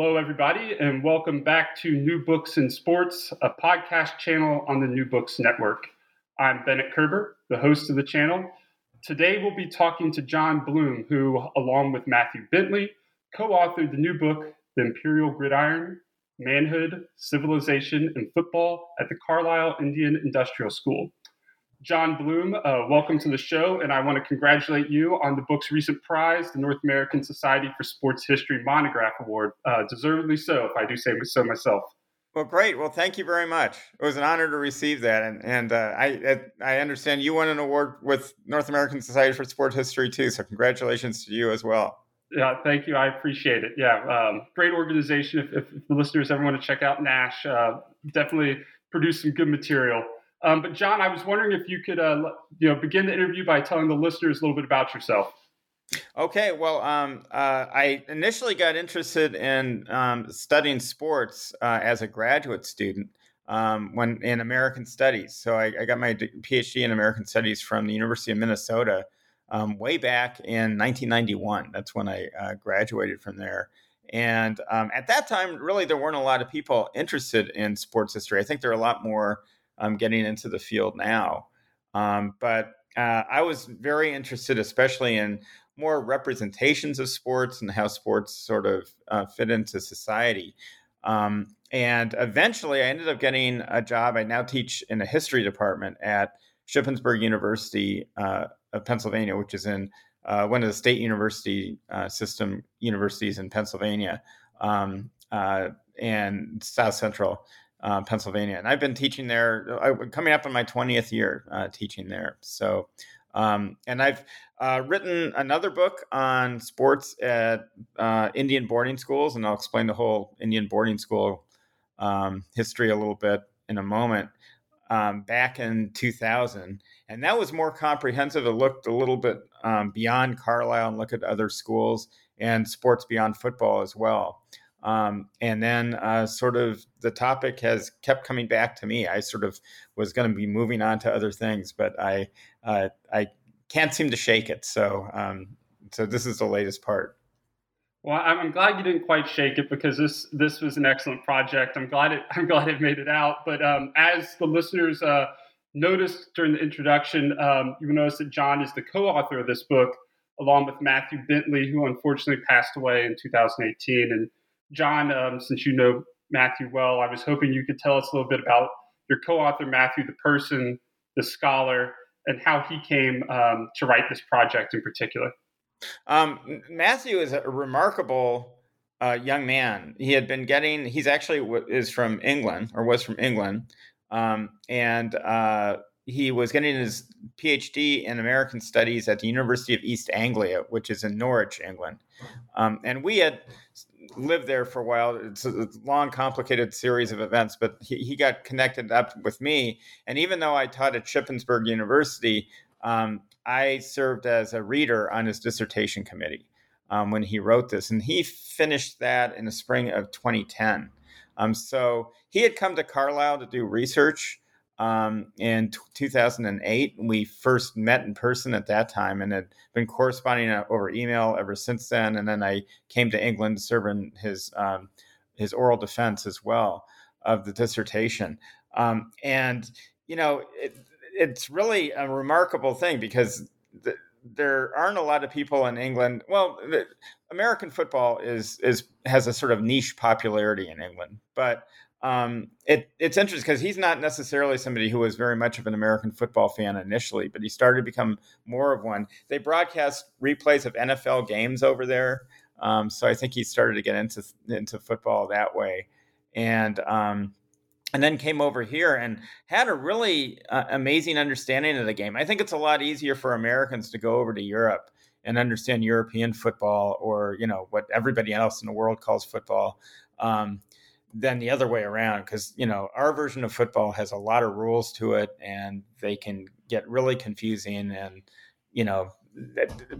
Hello, everybody, and welcome back to New Books in Sports, a podcast channel on the New Books Network. I'm Bennett Koerber, the host of the channel. Today, we'll be talking to John Bloom, who, along with Matthew Bentley, co authored the new book, The Imperial Gridiron Manhood, Civilization, and Football at the Carlisle Indian Industrial School. John Bloom, uh, welcome to the show, and I want to congratulate you on the book's recent prize, the North American Society for Sports History Monograph Award. Uh, deservedly so, if I do say so myself. Well, great. Well, thank you very much. It was an honor to receive that, and and uh, I I understand you won an award with North American Society for Sports History too. So congratulations to you as well. Yeah, thank you. I appreciate it. Yeah, um, great organization. If, if, the listeners ever want to check out NASSH, uh, definitely produce some good material. Um, but John, I was wondering if you could, uh, you know, begin the interview by telling the listeners a little bit about yourself. Okay, well, um, uh, I initially got interested in um, studying sports uh, as a graduate student um, when in American Studies. So I, I, got my PhD in American Studies from the University of Minnesota um, way back in 1991. That's when I uh, graduated from there. And um, at that time, really, there weren't a lot of people interested in sports history. I think there are a lot more um, getting into the field now. Um, but uh, I was very interested, especially in more representations of sports and how sports sort of uh, fit into society. Um, and eventually, I ended up getting a job. I now teach in a history department at Shippensburg University uh, of Pennsylvania, which is in uh, one of the state university uh, system universities in Pennsylvania um, uh, and South Central uh, Pennsylvania. And I've been teaching there, uh, coming up on my 20th year uh, teaching there. So, um, and I've uh, written another book on sports at uh, Indian boarding schools, and I'll explain the whole Indian boarding school um, history a little bit in a moment. Um, back in 2000, and that was more comprehensive. It looked a little bit um, beyond Carlisle and look at other schools and sports beyond football as well. Um, and then uh, sort of the topic has kept coming back to me. I sort of was going to be moving on to other things, but I uh, I can't seem to shake it. So um, so this is the latest part. Well, I'm glad you didn't quite shake it because this this was an excellent project. I'm glad it I'm glad it made it out. But um, as the listeners uh, noticed during the introduction, um, you will notice that John is the co-author of this book, along with Matthew Bentley, who unfortunately passed away in 2018. And John, um, since you know Matthew well, I was hoping you could tell us a little bit about your co-author Matthew, the person, the scholar, and how he came um, to write this project in particular. Um, Matthew is a remarkable uh, young man. He had been getting. He's actually is from England or was from England, um, and uh, he was getting his PhD in American Studies at the University of East Anglia, which is in Norwich, England. Um, and we had lived there for a while. It's a long, complicated series of events, but he, he got connected up with me. And even though I taught at Shippensburg University, um, I served as a reader on his dissertation committee um, when he wrote this, and he finished that in the spring of 2010. Um, so he had come to Carlisle to do research um, in t- 2008. We first met in person at that time and had been corresponding uh, over email ever since then. And then I came to England to serve in his um, his oral defense as well of the dissertation. Um, and you know, it, it's really a remarkable thing because the, there aren't a lot of people in England. Well, American football is is has a sort of niche popularity in England, but um, it, it's interesting because he's not necessarily somebody who was very much of an American football fan initially, but he started to become more of one. They broadcast replays of NFL games over there, um, so I think he started to get into into football that way, and um, and then came over here and had a really uh, amazing understanding of the game. I think it's a lot easier for Americans to go over to Europe and understand European football or you know what everybody else in the world calls football. Um, than the other way around because you know our version of football has a lot of rules to it and they can get really confusing and you know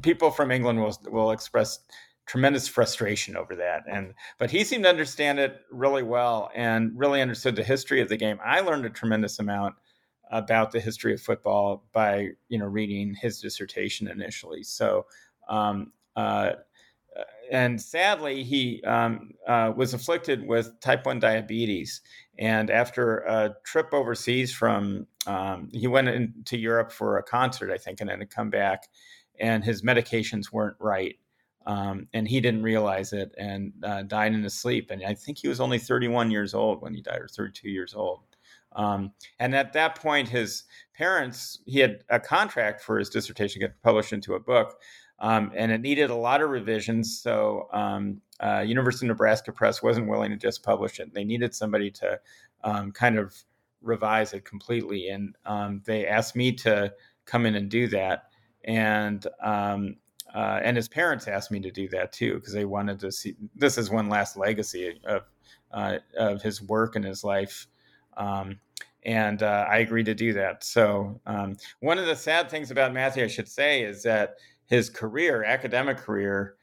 people from england will will express tremendous frustration over that and but he seemed to understand it really well and really understood the history of the game. I learned a tremendous amount about the history of football by you know reading his dissertation initially. So um, uh, and sadly, he um, uh, was afflicted with type 1 diabetes. And after a trip overseas from, um, he went into Europe for a concert, I think, and then to come back, and his medications weren't right. Um, and he didn't realize it and uh, died in his sleep. And I think he was only 31 years old when he died, or 32 years old. Um, and at that point, his parents, he had a contract for his dissertation to get published into a book um, and it needed a lot of revisions. So um, uh, University of Nebraska Press wasn't willing to just publish it. They needed somebody to um, kind of revise it completely, and um, they asked me to come in and do that. And um, uh, and his parents asked me to do that too because they wanted to see this is one last legacy of uh, of his work and his life. Um, and uh, I agreed to do that. So one of the sad things about Matthew, I should say, is that his career, academic career,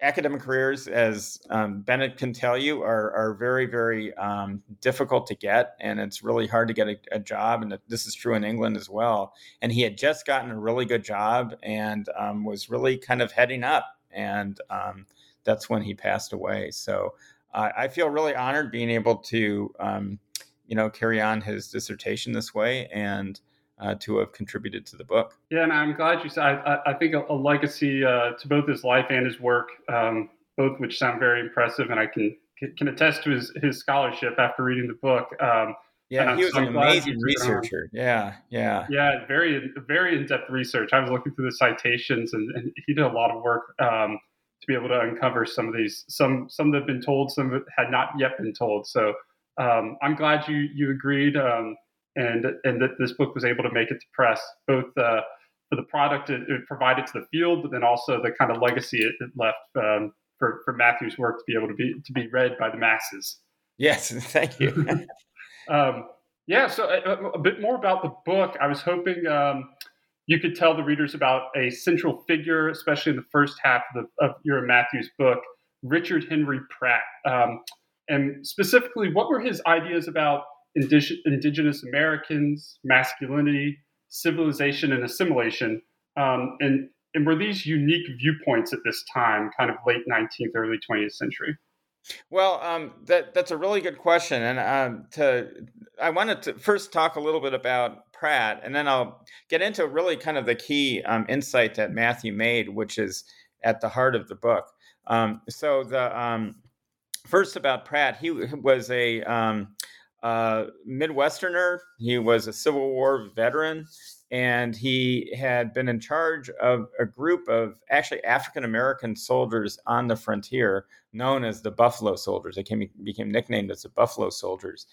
academic careers, as um, Bennett can tell you, are are very very um, difficult to get, and it's really hard to get a, a, job. And this is true in England as well. And he had just gotten a really good job and um, was really kind of heading up, and um, that's when he passed away. So uh, I feel really honored being able to, um, you know, carry on his dissertation this way and uh, to have contributed to the book. Yeah, and I'm glad you said. I, I think a, a legacy uh, to both his life and his work, um, both which sound very impressive, and I can can attest to his his scholarship after reading the book. Um, yeah, he was an amazing researcher. Yeah, yeah, yeah. Very, very in depth research. I was looking through the citations, and, and he did a lot of work um, to be able to uncover some of these. Some some that have been told, some that had not yet been told. So um, I'm glad you you agreed. Um, and and that this book was able to make it to press both uh, for the product it, it, provided to the field, but then also the kind of legacy it, it left um, for for Matthew's work to be able to be to be read by the masses. Yes, thank you. um, yeah, so a, uh, uh, a, bit more about the book. I was hoping um, you could tell the readers about a central figure, especially in the first half of, the, of your Matthew's book, Richard Henry Pratt. Um, and specifically, what were his ideas about indigenous Americans, masculinity, civilization, and assimilation. Um, and, and were these unique viewpoints at this time, kind of late 19th, early 20th century? Well, um, that that's a really good question, and um, to I wanted to first talk a little bit about Pratt, and then I'll get into really kind of the key um, insight that Matthew made, which is at the heart of the book. Um, so the um, first about Pratt, he was a um, uh, Midwesterner. He was a Civil War veteran, and he had been in charge of a group of actually African American soldiers on the frontier, known as the Buffalo Soldiers. They came, became nicknamed as the Buffalo Soldiers.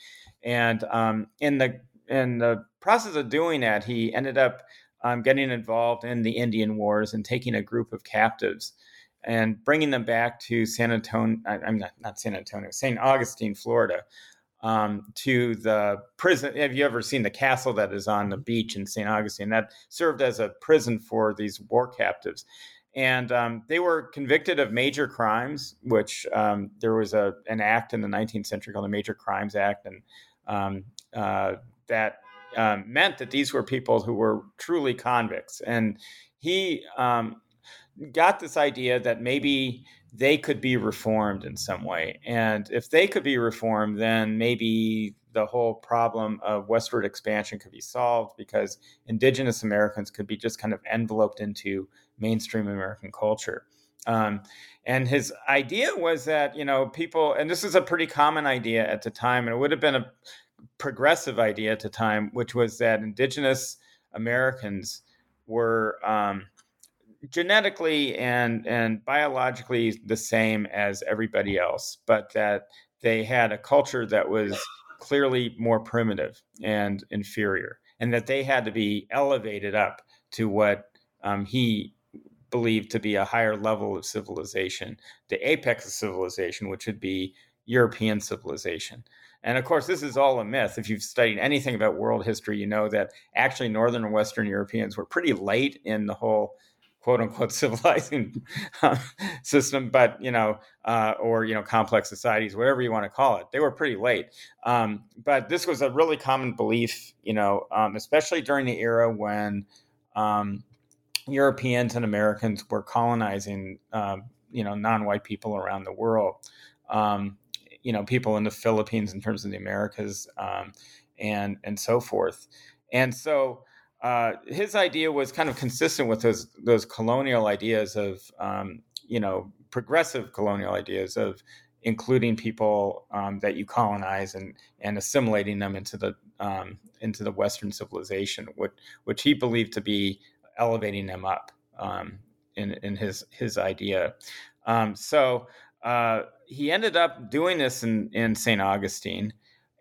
And um, in the in the process of doing that, he ended up um, getting involved in the Indian Wars and taking a group of captives and bringing them back to San Antonio. I'm not, not San Antonio, St. Augustine, Florida um, to the prison. Have you ever seen the castle that is on the beach in St. Augustine? That served as a prison for these war captives. And um, they were convicted of major crimes, which um, there was a, an act in the 19th century called the Major Crimes Act. And um, uh, that um, meant that these were people who were truly convicts. And he um, got this idea that maybe they could be reformed in some way. And if they could be reformed, then maybe the whole problem of westward expansion could be solved because indigenous Americans could be just kind of enveloped into mainstream American culture. Um, and his idea was that, you know, people, and this is a pretty common idea at the time, and it would have been a progressive idea at the time, which was that indigenous Americans were um, genetically and and biologically the same as everybody else, but that they had a culture that was clearly more primitive and inferior, and that they had to be elevated up to what um, he believed to be a higher level of civilization, the apex of civilization, which would be European civilization. And of course, this is all a myth. If you've studied anything about world history, you know that actually Northern and Western Europeans were pretty late in the whole quote unquote civilizing uh, system, but you know, uh, or you know, complex societies, whatever you want to call it. They were pretty late, um, but this was a really common belief, you know, um, especially during the era when um, Europeans and Americans were colonizing, um, you know, non-white people around the world. Um, you know, people in the Philippines in terms of the Americas, um, and and so forth, and so uh, his idea was kind of consistent with those those colonial ideas of um, you know progressive colonial ideas of including people um, that you colonize and and assimilating them into the um, into the Western civilization, which which he believed to be elevating them up um, in in his his idea. Um, so uh, he ended up doing this in in St. Augustine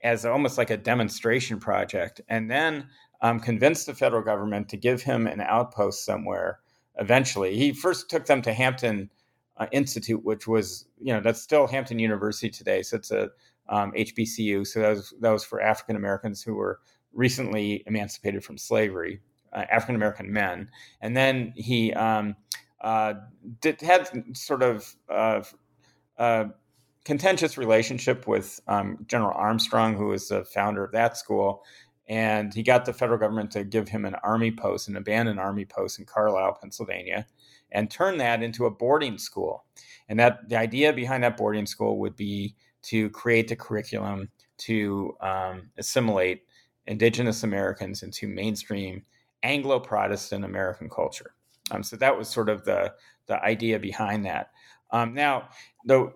as almost like a demonstration project, and then um, convinced the federal government to give him an outpost somewhere eventually. He first took them to Hampton uh, Institute, which was, you know, that's still Hampton University today. So it's a um, HBCU. So that was, that was for African Americans who were recently emancipated from slavery, uh, African American men. And then he um, uh, did, had sort of uh, uh, contentious relationship with um, General Armstrong, who was the founder of that school and he got the federal government to give him an army post, an abandoned army post in Carlisle, Pennsylvania, and turn that into a boarding school. And that the idea behind that boarding school would be to create the curriculum to um, assimilate indigenous Americans into mainstream Anglo-Protestant American culture. Um, so that was sort of the the idea behind that. Um, now, the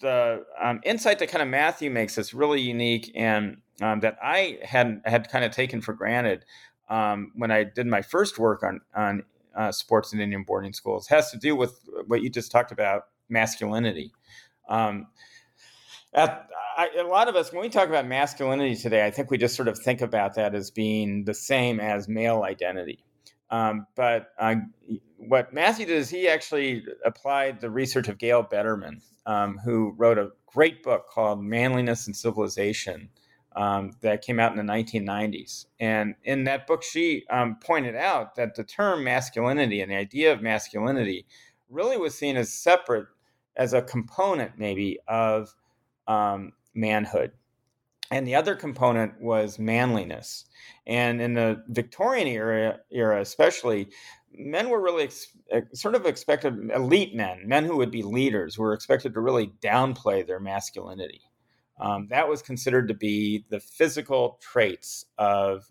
the um, insight that kind of Matthew makes is really unique and um, that I had had kind of taken for granted um, when I did my first work on on uh, sports in Indian boarding schools has to do with what you just talked about masculinity. Um, at, I, a lot of us, when we talk about masculinity today, I think we just sort of think about that as being the same as male identity. Um, but uh, what Matthew did is he actually applied the research of Gail Bederman, um, who wrote a great book called Manliness and Civilization um, that came out in the 1990s. And in that book, she um, pointed out that the term masculinity and the idea of masculinity really was seen as separate, as a component maybe of um, manhood. And the other component was manliness. And in the Victorian era, era especially, men were really ex- sort of expected, elite men, men who would be leaders, were expected to really downplay their masculinity. Um, that was considered to be the physical traits of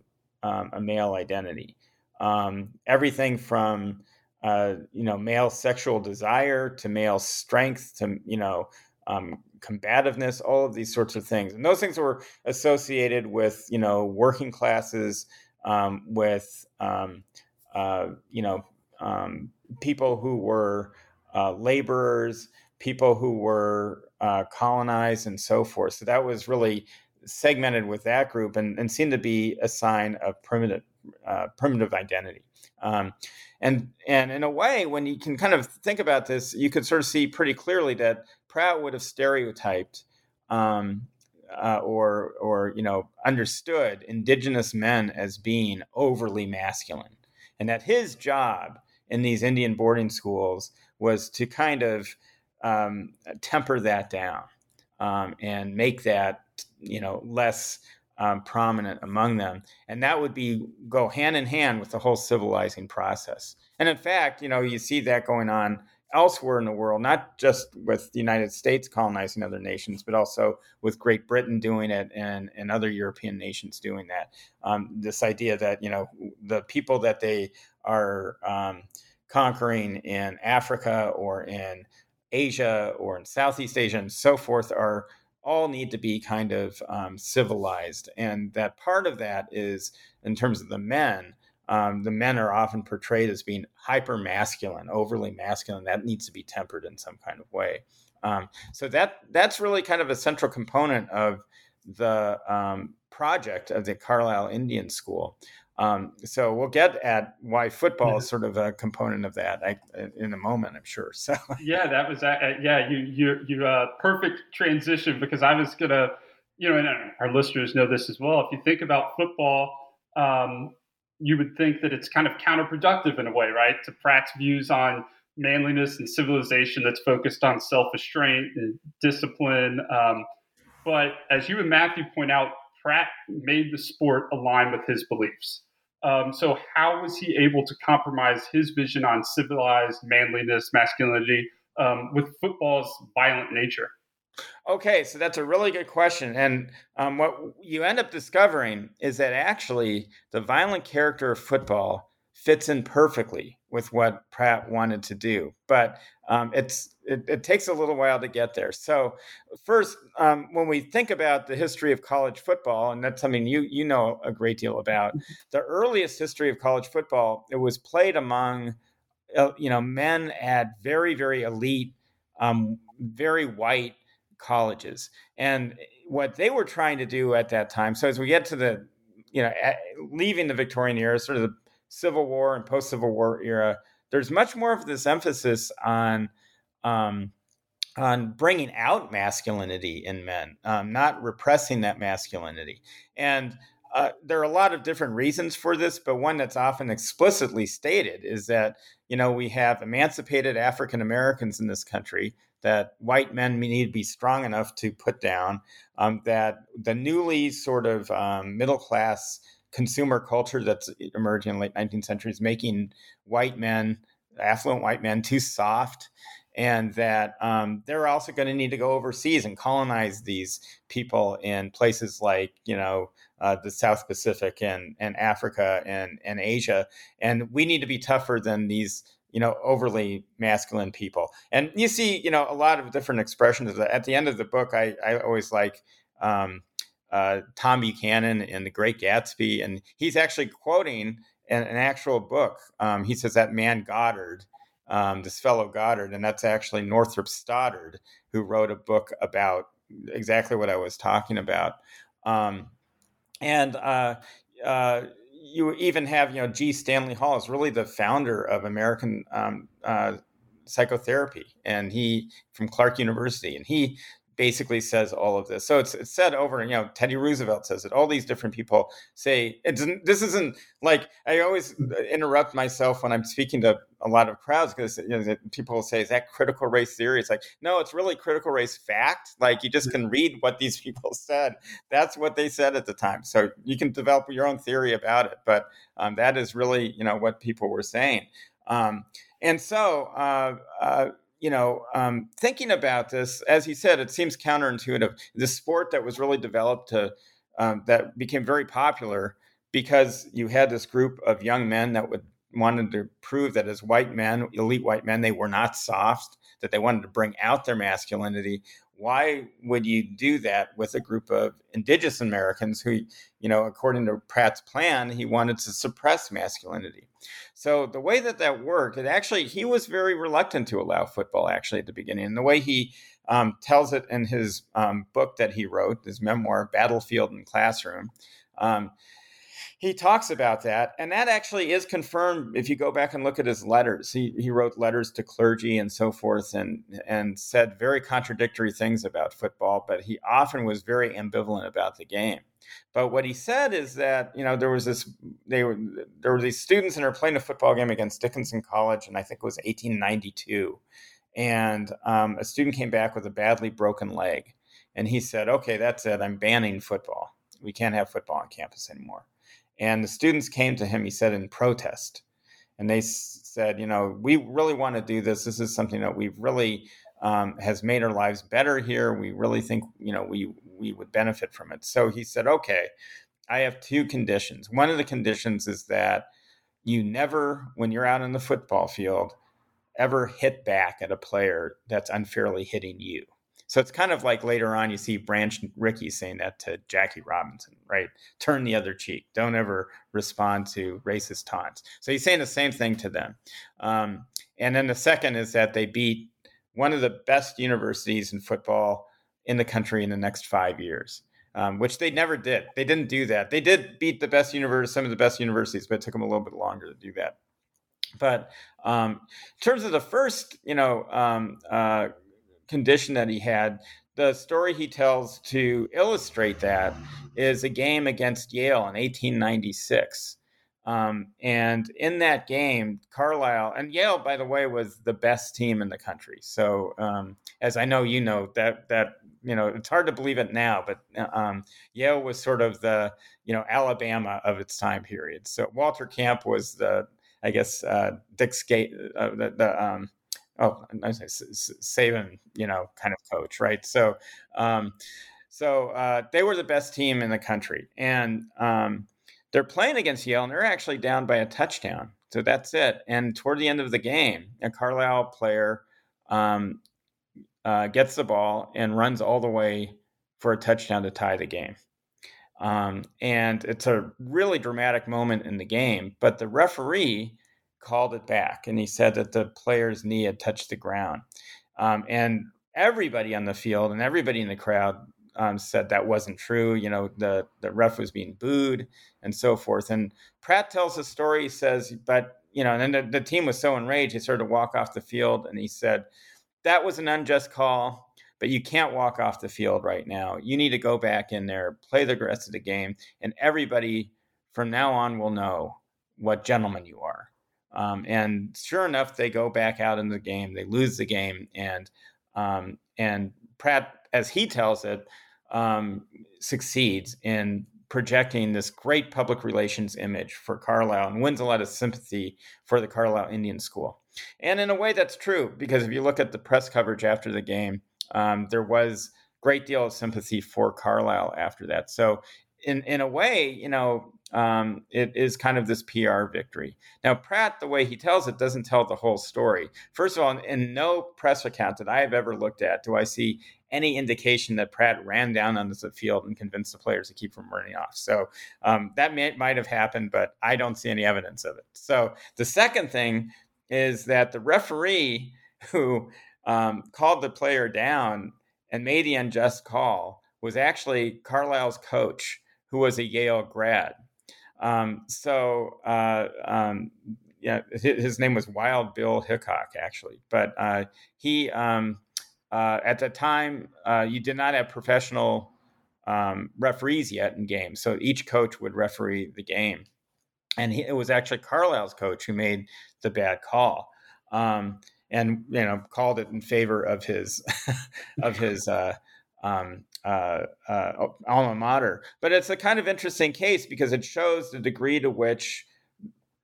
um, a male identity. Um, everything from uh, you know male sexual desire to male strength to you know um, combativeness, all of these sorts of things, and those things were associated with you know working classes, um, with um, uh, you know people who were uh, laborers, people who were uh, colonized and so forth. So that was really segmented with that group and, and seemed to be a sign of primitive uh, primitive identity. Um, and and in a way, when you can kind of think about this, you could sort of see pretty clearly that Pratt would have stereotyped um, uh, or or you know understood indigenous men as being overly masculine, and that his job in these Indian boarding schools was to kind of um, temper that down um, and make that you know less um, prominent among them, and that would be go hand in hand with the whole civilizing process. And in fact, you know, you see that going on elsewhere in the world, not just with the United States colonizing other nations, but also with Great Britain doing it and, and other European nations doing that. Um, this idea that, you know, the people that they are um, conquering in Africa or in Asia or in Southeast Asia and so forth are all need to be kind of um, civilized. And that part of that is, in terms of the men, um, the men are often portrayed as being hyper masculine, overly masculine. That needs to be tempered in some kind of way. Um, so that that's really kind of a central component of the um, project of the Carlisle Indian School. Um, so we'll get at why football is sort of a component of that I, in a moment, I'm sure. So yeah, that was uh, yeah, you you you uh, perfect transition because I was gonna, you know, and our listeners know this as well. If you think about football, um, you would think that it's kind of counterproductive in a way, right? To Pratt's views on manliness and civilization that's focused on self restraint and discipline. Um, but as you and Matthew point out, Pratt made the sport align with his beliefs. Um, so, how was he able to compromise his vision on civilized manliness, masculinity, um, with football's violent nature? Okay, so that's a really good question. And um, what you end up discovering is that actually the violent character of football fits in perfectly with what Pratt wanted to do. But um, it's it, it, takes a little while to get there. So first, um, when we think about the history of college football, and that's something you you know a great deal about, mm-hmm. the earliest history of college football it was played among uh, you know men at very very elite, um, very white colleges, and what they were trying to do at that time. So as we get to the you know leaving the Victorian era, sort of the Civil War and post Civil War era, there's much more of this emphasis on um, on bringing out masculinity in men, um, not repressing that masculinity. And uh, there are a lot of different reasons for this, but one that's often explicitly stated is that you know we have emancipated African Americans in this country that white men need to be strong enough to put down. Um, that the newly sort of um, middle class consumer culture that's emerging in the late 19th century is making white men, affluent white men, too soft. And that um, they're also going to need to go overseas and colonize these people in places like, you know, uh, the South Pacific and, and Africa and, and Asia. And we need to be tougher than these you know overly masculine people and you see you know a lot of different expressions of that at the end of the book i, I always like um, uh, Tom Buchanan in The Great Gatsby, and he's actually quoting an, an actual book. Um, he says that man Goddard, um, this fellow Goddard, and that's actually Lothrop Stoddard, who wrote a book about exactly what I was talking about. Um, and uh, uh, you even have, you know, G. Stanley Hall is really the founder of American um, uh, psychotherapy, and he from Clark University, and he basically says all of this. So it's, it's said over, you know, Teddy Roosevelt says it. All these different people say it doesn't, this isn't like, I always interrupt myself when I'm speaking to a lot of crowds because you know, people will say, is that critical race theory? It's like, no, it's really critical race fact. Like you just can read what these people said. That's what they said at the time. So you can develop your own theory about it. But um, that is really, you know, what people were saying. Um, and so, uh, uh, you know, um, thinking about this, as he said, it seems counterintuitive. The sport that was really developed to um, that became very popular because you had this group of young men that would wanted to prove that as white men, elite white men, they were not soft, that they wanted to bring out their masculinity why would you do that with a group of indigenous Americans who, you know, according to Pratt's plan, he wanted to suppress masculinity. So the way that that worked, it actually, he was very reluctant to allow football actually at the beginning. And the way he um, tells it in his um, book that he wrote, his memoir, Battlefield and Classroom, um, he talks about that, and that actually is confirmed if you go back and look at his letters. He he wrote letters to clergy and so forth, and and said very contradictory things about football, but he often was very ambivalent about the game. But what he said is that you know there was this they were there were these students and were playing a football game against Dickinson College, and I think it was 1892, and um, a student came back with a badly broken leg, and he said, "Okay, that's it. I'm banning football. We can't have football on campus anymore." And the students came to him, he said, in protest. And they said, you know, we really want to do this. This is something that we've really um, has made our lives better here. We really think, you know, we we would benefit from it. So he said, okay, I have two conditions. One of the conditions is that you never, when you're out in the football field, ever hit back at a player that's unfairly hitting you. So it's kind of like later on you see Branch Rickey saying that to Jackie Robinson, right? Turn the other cheek. Don't ever respond to racist taunts. So he's saying the same thing to them. Um, and then the second is that they beat one of the best universities in football in the country in the next five years. Um, which they never did. They didn't do that. They did beat the best universities, some of the best universities, but it took them a little bit longer to do that. But um, in terms of the first, you know, um, uh, condition that he had. The story he tells to illustrate that is a game against Yale in 1896. Um, and in that game, Carlisle and Yale, by the way, was the best team in the country. So, um, as I know, you know that that you know it's hard to believe it now, but um, Yale was sort of the you know Alabama of its time period. So Walter Camp was the I guess uh, Dick Skate, uh, the, the um, oh, I say Saban, you know, kind of coach, right? So, um, so uh, they were the best team in the country, and um, they're playing against Yale, and they're actually down by a touchdown. So that's it. And toward the end of the game, a Carlisle player um, uh, gets the ball and runs all the way for a touchdown to tie the game. Um, and it's a really dramatic moment in the game. But the referee called it back, and he said that the player's knee had touched the ground. Um, and everybody on the field and everybody in the crowd um, said that wasn't true. You know, the the ref was being booed and so forth. And Pratt tells the story. He says, but you know, and then the, the team was so enraged, he started to walk off the field, and he said, that was an unjust call. But you can't walk off the field right now. You need to go back in there, play the rest of the game, and everybody from now on will know what gentleman you are. Um, and sure enough, they go back out in the game. They lose the game, and um, and Pratt, as he tells it, um, succeeds in projecting this great public relations image for Carlisle and wins a lot of sympathy for the Carlisle Indian School. And in a way, that's true because if you look at the press coverage after the game, um, there was great deal of sympathy for Carlisle after that. So in in a way, you know, um, it is kind of this PR victory. Now, Pratt, the way he tells it, doesn't tell the whole story. First of all, in no press account that I have ever looked at do I see any indication that Pratt ran down onto the field and convinced the players to keep from running off. So um, that may, might have happened, but I don't see any evidence of it. So the second thing is that the referee who um, called the player down and made the unjust call was actually Carlisle's coach who was a Yale grad. Um, so, uh, um, yeah, his, name was Wild Bill Hickok, actually. But uh, he, um, uh, at the time, uh, you did not have professional um, referees yet in games. So each coach would referee the game. And he, it was actually Carlisle's coach who made the bad call. Um, and you know called it in favor of his of his uh, um, uh, uh, alma mater. But it's a kind of interesting case because it shows the degree to which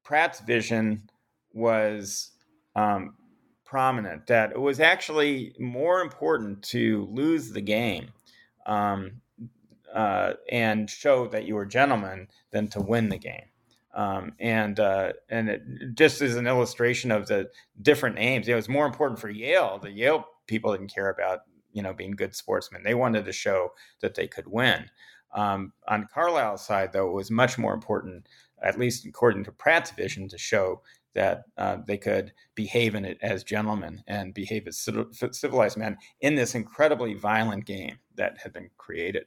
Pratt's vision was um, prominent, that it was actually more important to lose the game um, uh, and show that you were gentlemen than to win the game. Um, and uh, and it just as an illustration of the different aims, it was more important for Yale. The Yale people didn't care about you know being good sportsmen. They wanted to show that they could win. Um, on Carlisle's side, though, it was much more important, at least according to Pratt's vision, to show that uh, they could behave in it as gentlemen and behave as civilized men in this incredibly violent game that had been created.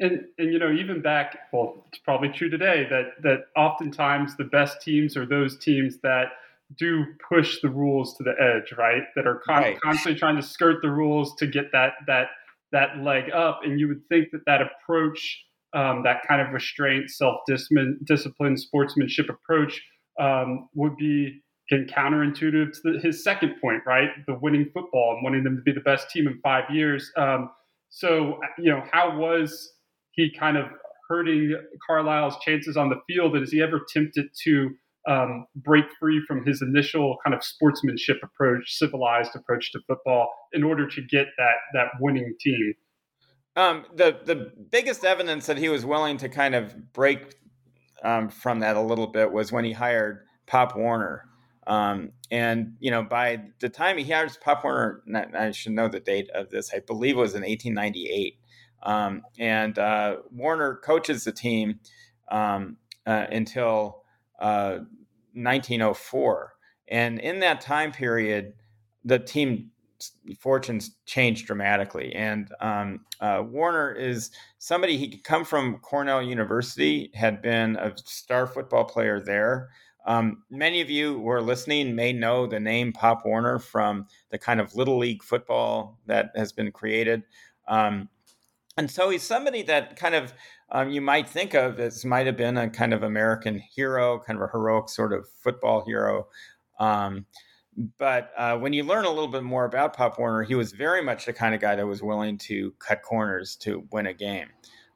And and you know even back well it's probably true today that that oftentimes the best teams are those teams that do push the rules to the edge, right? That are con- right. constantly trying to skirt the rules to get that that that leg up. And you would think that that approach, um, that kind of restraint, self discipline, sportsmanship approach, um, would be counterintuitive to the, his second point, right? The winning football and wanting them to be the best team in five years. Um, so you know, how was he kind of hurting Carlisle's chances on the field? And is he ever tempted to um, break free from his initial kind of sportsmanship approach, civilized approach to football, in order to get that that winning team? Um, the the biggest evidence that he was willing to kind of break um, from that a little bit was when he hired Pop Warner. Um, and you know, by the time he hires Pop Warner, I should know the date of this. I believe it was in 1898. Um, and uh, Warner coaches the team um, uh, until uh, 1904. And in that time period, the team fortunes changed dramatically. And um, uh, Warner is somebody he could come from Cornell University, had been a star football player there. Um, many of you who are listening may know the name Pop Warner from the kind of little league football that has been created. Um, and so he's somebody that kind of um, you might think of as might have been a kind of American hero, kind of a heroic sort of football hero. Um, but uh, when you learn a little bit more about Pop Warner, he was very much the kind of guy that was willing to cut corners to win a game.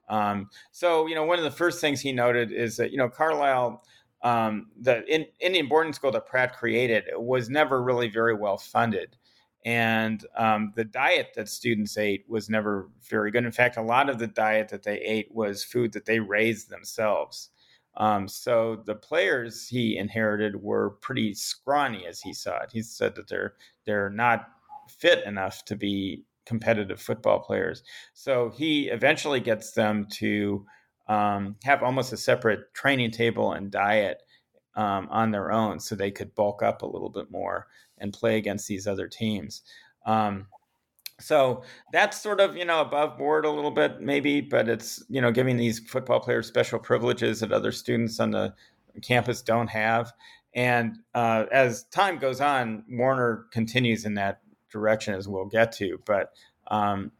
Um, so, you know, one of the first things he noted is that, you know, Carlisle, um, the in, Indian boarding school that Pratt created, was never really very well funded and um, the diet that students ate was never very good. In fact, a lot of the diet that they ate was food that they raised themselves. Um, so the players he inherited were pretty scrawny, as he saw it. He said that they're they're not fit enough to be competitive football players. So he eventually gets them to um, have almost a separate training table and diet um, on their own, so they could bulk up a little bit more and play against these other teams. Um, so that's sort of you know above board a little bit maybe, but it's you know giving these football players special privileges that other students on the campus don't have. And uh, as time goes on, Warner continues in that direction as we'll get to. But um,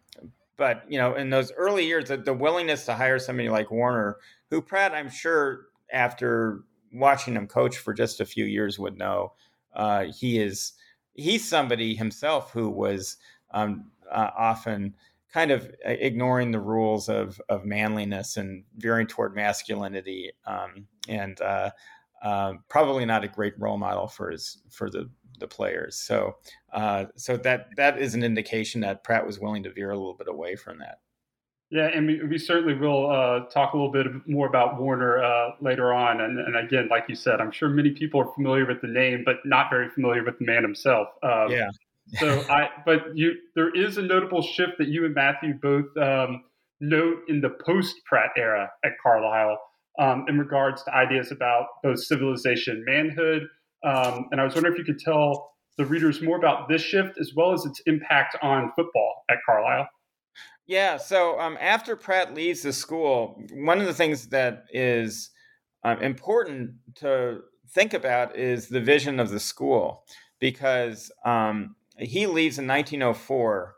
but you know in those early years, the, the willingness to hire somebody like Warner, who Pratt, I'm sure after watching him coach for just a few years would know uh, he is he's somebody himself who was um, uh, often kind of uh, ignoring the rules of of manliness and veering toward masculinity, um, and uh, uh, probably not a great role model for his for the the players. So uh, so that that is an indication that Pratt was willing to veer a little bit away from that. Yeah, and we, we certainly will uh, talk a little bit more about Warner uh, later on. And, and, again, like you said, I'm sure many people are familiar with the name, but not very familiar with the man himself. Um, yeah. so I, but you, there is a notable shift that you and Matthew both um, note in the post Pratt era at Carlisle um, in regards to ideas about both civilization, manhood, um, and I was wondering if you could tell the readers more about this shift as well as its impact on football at Carlisle. Yeah. So um, after Pratt leaves the school, one of the things that is um, important to think about is the vision of the school because um, he leaves in 1904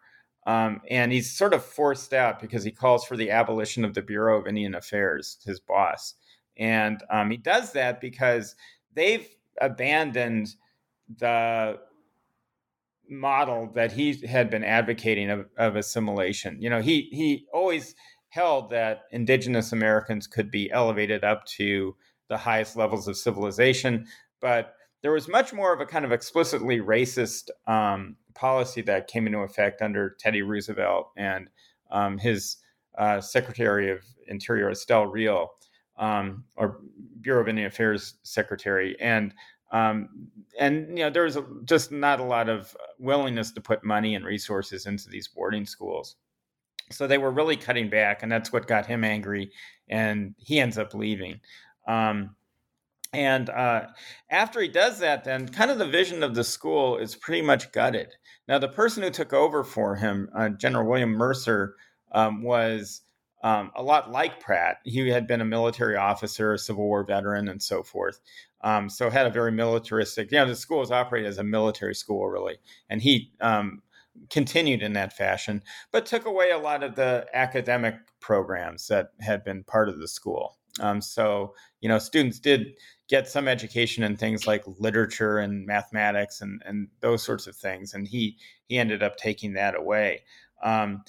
um, and he's sort of forced out because he calls for the abolition of the Bureau of Indian Affairs, his boss. And um, he does that because they've abandoned the model that he had been advocating of, of assimilation. You know, he he always held that indigenous Americans could be elevated up to the highest levels of civilization, but there was much more of a kind of explicitly racist um, policy that came into effect under Teddy Roosevelt and um, his uh, Secretary of Interior Estelle Reel, um, or Bureau of Indian Affairs Secretary, and um, and you know there was just not a lot of willingness to put money and resources into these boarding schools so they were really cutting back and that's what got him angry and he ends up leaving um, and uh, after he does that then kind of the vision of the school is pretty much gutted now the person who took over for him uh, general william mercer um, was um, a lot like Pratt. He had been a military officer, a Civil War veteran, and so forth. Um, so had a very militaristic. You know, the school was operated as a military school, really, and he um, continued in that fashion, but took away a lot of the academic programs that had been part of the school. Um, so, you know, students did get some education in things like literature and mathematics and, and those sorts of things. And he he ended up taking that away. Um,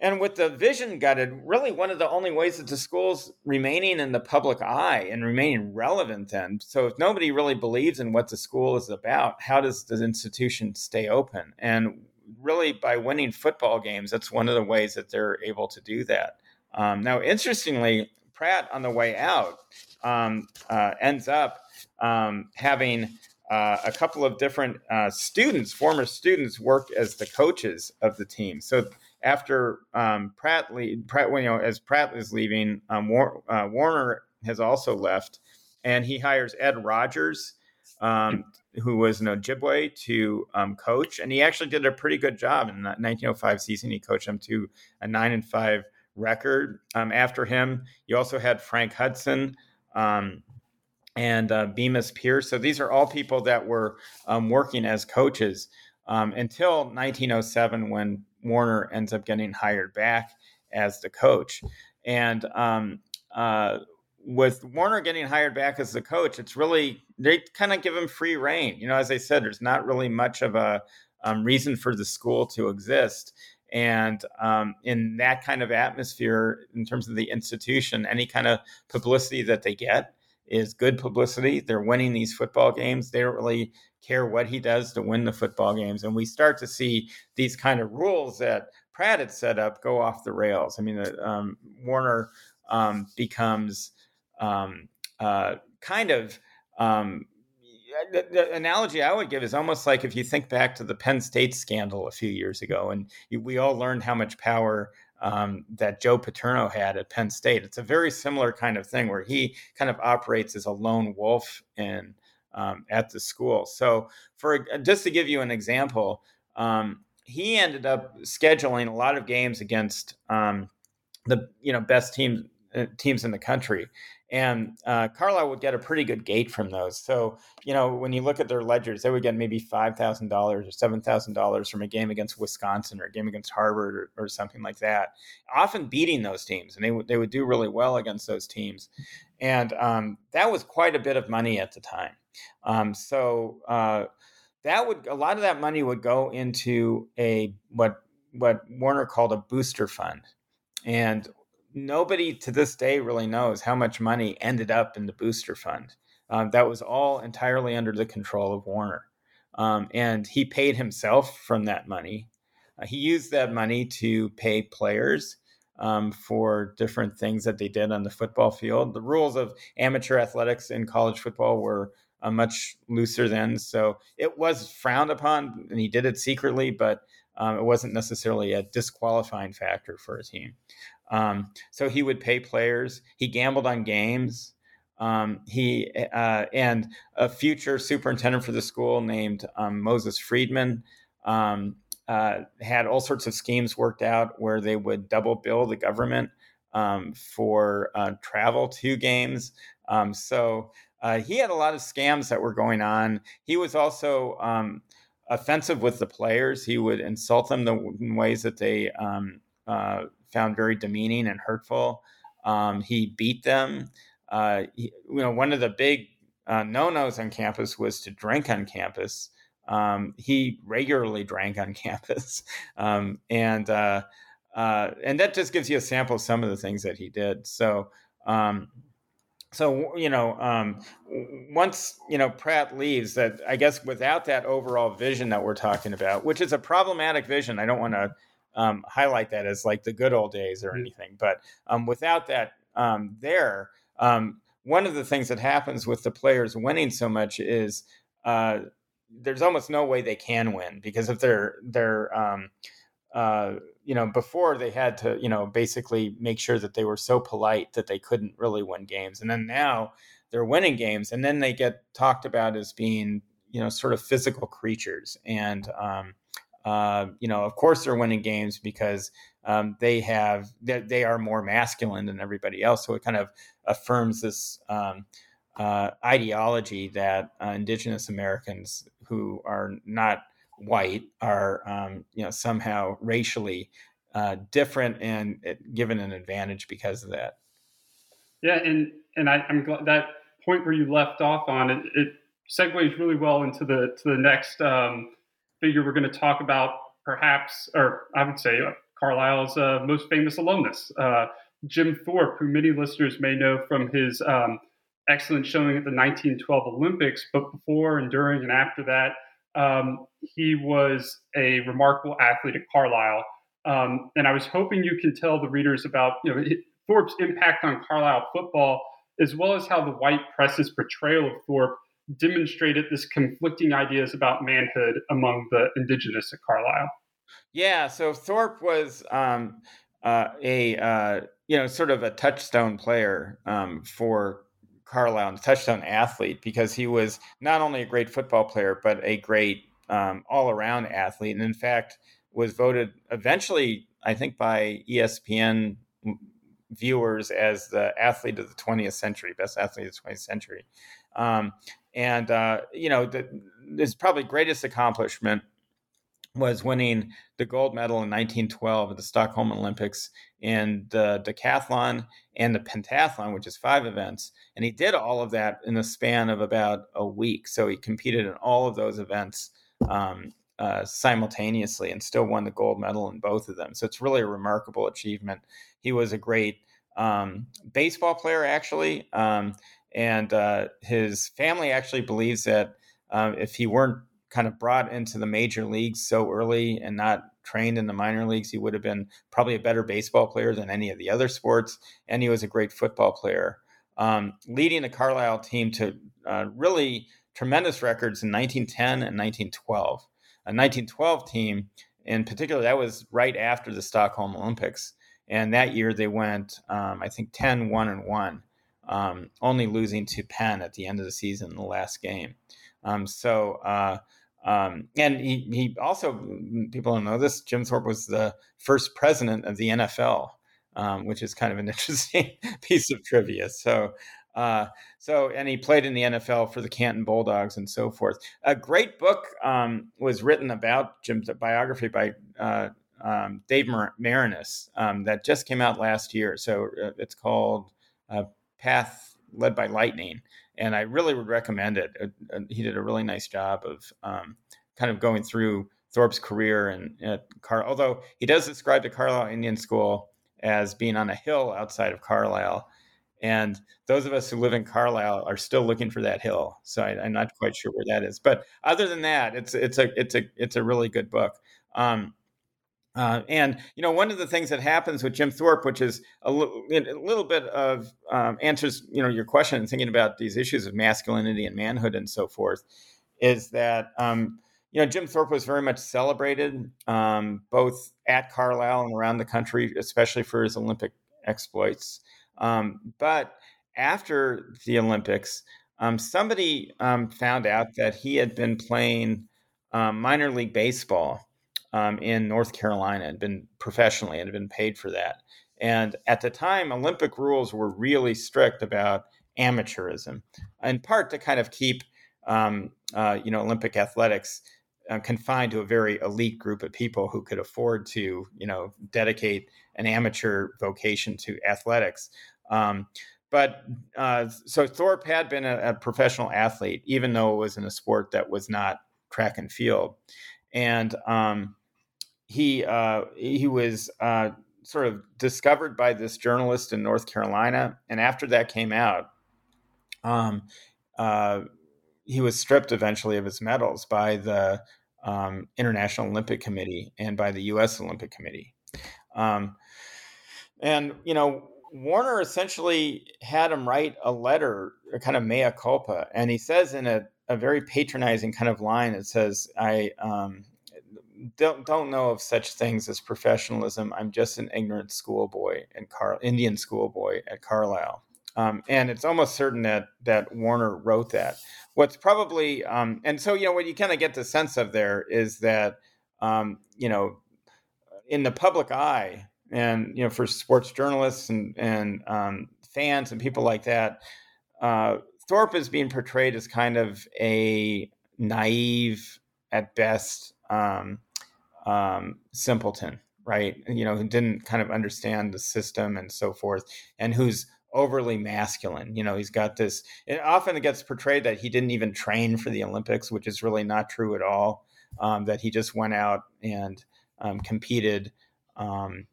and with the vision gutted, really one of the only ways that the school's remaining in the public eye and remaining relevant then. So if nobody really believes in what the school is about, how does the institution stay open? And really by winning football games, that's one of the ways that they're able to do that. Um, now, interestingly, Pratt on the way out um, uh, ends up um, having uh, a couple of different uh, students, former students, work as the coaches of the team. So after um, Pratt, Pratt, you know, as Pratt is leaving, um, War, uh, Warner has also left, and he hires Ed Rogers, um, who was an Ojibwe, to um, coach, and he actually did a pretty good job in the 1905 season. He coached them to a nine and five record. Um, after him, you also had Frank Hudson. Um, and uh, Bemis Pierce. So these are all people that were working as coaches until 1907 when Warner ends up getting hired back as the coach. And um, uh, with Warner getting hired back as the coach, it's really they kind of give him free reign. You know, as I said, there's not really much of a um, reason for the school to exist. And um, in that kind of atmosphere, in terms of the institution, any kind of publicity that they get is good publicity. They're winning these football games. They don't really care what he does to win the football games. And we start to see these kind of rules that Pratt had set up go off the rails. I mean, um, Warner um, becomes um, uh, kind of um, the, the, analogy I would give is almost like if you think back to the Penn State scandal a few years ago, and you, we all learned how much power um, that Joe Paterno had at Penn State. It's a very similar kind of thing where he kind of operates as a lone wolf in um, at the school. So, for just to give you an example, um, he ended up scheduling a lot of games against um, the you know best teams uh, teams in the country, and uh, Carlisle would get a pretty good gate from those. So you know when you look at their ledgers, they would get maybe five thousand dollars or seven thousand dollars from a game against Wisconsin or a game against Harvard or, or something like that. Often beating those teams, and they would they would do really well against those teams, and um, that was quite a bit of money at the time. Um, so uh, that would a lot of that money would go into a what what Warner called a booster fund, and nobody to this day really knows how much money ended up in the booster fund. Um, that was all entirely under the control of Warner, um, and he paid himself from that money. Uh, he used that money to pay players. Um, for different things that they did on the football field. The rules of amateur athletics in college football were uh, much looser then. So it was frowned upon, and he did it secretly, but um, it wasn't necessarily a disqualifying factor for a team. Um, so he would pay players. He gambled on games. Um, he uh, and a future superintendent for the school named um, Moses Friedman um, uh, had all sorts of schemes worked out where they would double bill the government um, for uh, travel to games. Um, so uh, he had a lot of scams that were going on. He was also um, offensive with the players. He would insult them the, in ways that they uh, found very demeaning and hurtful. Um, he beat them. Uh, he, you know, one of the big uh, no-nos on campus was to drink on campus. Um, he regularly drank on campus, um, and uh, uh, and that just gives you a sample of some of the things that he did. So um, so you know um, once you know pratt leaves that i guess without that overall vision that we're talking about which is a problematic vision i don't want to um, highlight that as like the good old days or anything but um, without that um, there um, one of the things that happens with the players winning so much is uh, there's almost no way they can win because if they're they're um, uh, you know, before they had to, you know, basically make sure that they were so polite that they couldn't really win games. And then now they're winning games and then they get talked about as being, you know, sort of physical creatures. And um, uh, you know, of course they're winning games because um, they have they, they, are more masculine than everybody else. So it kind of affirms this um, uh, ideology that uh, Indigenous Americans who are not white are um, you know somehow racially uh, different and given an advantage because of that. Yeah, and and I, am glad that point where you left off on it, it segues really well into the to the next um, figure we're going to talk about, perhaps, or I would say uh, Carlisle's uh, most famous alumnus, uh, Jim Thorpe, who many listeners may know from his um, excellent showing at the 1912 Olympics. But before and during and after that, um, he was a remarkable athlete at Carlisle. Um, and I was hoping you can tell the readers about you know Thorpe's impact on Carlisle football, as well as how the white press's portrayal of Thorpe demonstrated this conflicting ideas about manhood among the indigenous at Carlisle. Yeah, so Thorpe was um, uh, a uh, you know sort of a touchstone player um, for Carlisle, a touchstone athlete because he was not only a great football player but a great um, all-around athlete, and in fact was voted eventually, I think, by ESPN viewers as the athlete of the 20th century, best athlete of the 20th century. Um, and, uh, you know, the, his probably greatest accomplishment was winning the gold medal in 1912 at the Stockholm Olympics in the decathlon and the pentathlon, which is five events. And he did all of that in the span of about a week. So he competed in all of those events um, uh, simultaneously and still won the gold medal in both of them. So it's really a remarkable achievement. He was a great um, baseball player, actually. Um, and uh, his family actually believes that um, if he weren't kind of brought into the major leagues so early and not trained in the minor leagues, he would have been probably a better baseball player than any of the other sports. And he was a great football player, um, leading the Carlisle team to uh, really tremendous records in 1910 and 1912. A 1912 team, in particular, that was right after the Stockholm Olympics. And that year they went, um, I think, 10 1 and 1 um, only losing to Penn at the end of the season in the last game. Um, so, uh, um, and he, he also, people don't know this, Jim Thorpe was the first president of the NFL, um, which is kind of an interesting piece of trivia. So, uh, so, and he played in the NFL for the Canton Bulldogs and so forth. A great book um, was written about Jim's biography by uh, um, Dave Mar- Maraniss um, that just came out last year. So uh, it's called uh, path led by lightning and i really would recommend it uh, uh, he did a really nice job of um, kind of going through thorpe's career and at car although he does describe the carlisle indian school as being on a hill outside of carlisle and those of us who live in carlisle are still looking for that hill. So I, am not quite sure where that is. But other than that it's it's a it's a it's a really good book. Um, uh, and you know, one of the things that happens with Jim Thorpe, which is a, little bit of um, answers, you know, your question and thinking about these issues of masculinity and manhood and so forth, is that um, you know Jim Thorpe was very much celebrated um, both at Carlisle and around the country, especially for his Olympic exploits. Um, but after the Olympics, um, somebody um, found out that he had been playing minor league baseball um, in North Carolina and been professionally and had been paid for that. And at the time, Olympic rules were really strict about amateurism, in part to kind of keep um, uh, you know Olympic athletics uh, confined to a very elite group of people who could afford to you know dedicate an amateur vocation to athletics. Um, but uh, so Thorpe had been a, a, professional athlete, even though it was in a sport that was not track and field. And um, he uh, he was uh, sort of discovered by this journalist in North Carolina, and after that came out, um, uh, he was stripped eventually of his medals by the um, International Olympic Committee and by the U.S. Olympic Committee, um, and you know. Warner essentially had him write a letter, a kind of mea culpa, and he says in a, a very patronizing kind of line, it says, "I um, don't don't know of such things as professionalism. I'm just an ignorant schoolboy and Car Indian schoolboy at Carlisle. Um, and it's almost certain that that Warner wrote that. What's probably um, and so you know what you kind of get the sense of there is that um, you know, in the public eye, and you know, for sports journalists and and um, fans and people like that, uh, Thorpe is being portrayed as kind of a naive, at best, um, um, simpleton, right? You know, who didn't kind of understand the system and so forth, and who's overly masculine. You know, he's got this. Often it gets portrayed that he didn't even train for the Olympics, which is really not true at all. Um, that he just went out and um, competed, um,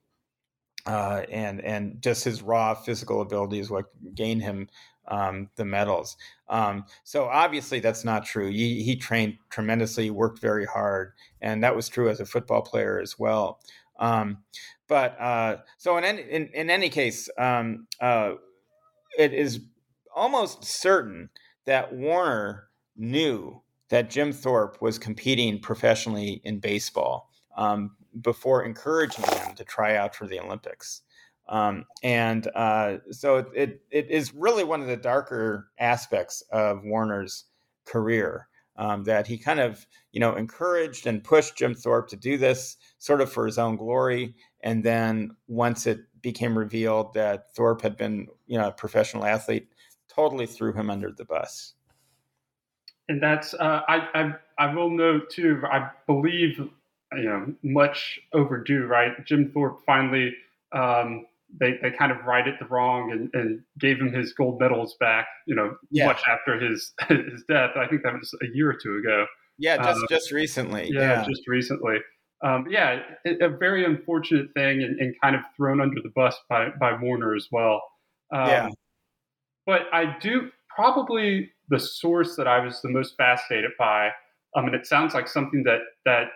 uh, and and just his raw physical ability is what gained him um, the medals. Um, so obviously that's not true. He, he, trained tremendously, worked very hard, and that was true as a football player as well. Um, but uh, so in any, in, in any case, um, uh, it is almost certain that Warner knew that Jim Thorpe was competing professionally in baseball um, before encouraging him to try out for the Olympics. Um, and uh, so it, it, it is really one of the darker aspects of Warner's career um, that he kind of you know encouraged and pushed Jim Thorpe to do this sort of for his own glory. And then once it became revealed that Thorpe had been you know a professional athlete, totally threw him under the bus. And that's uh, I, I I will note too. I believe you know much overdue. Right, Jim Thorpe finally. Um, they, they kind of righted the wrong and, and gave him his gold medals back, you know, yeah. much after his his death. I think that was a year or two ago. Yeah, just uh, just recently. Yeah, yeah. just recently. Um, yeah, a very unfortunate thing and, and, kind of thrown under the bus by, by Warner as well. Um, yeah. But I do probably the source that I was the most fascinated by, um, and it sounds like something that that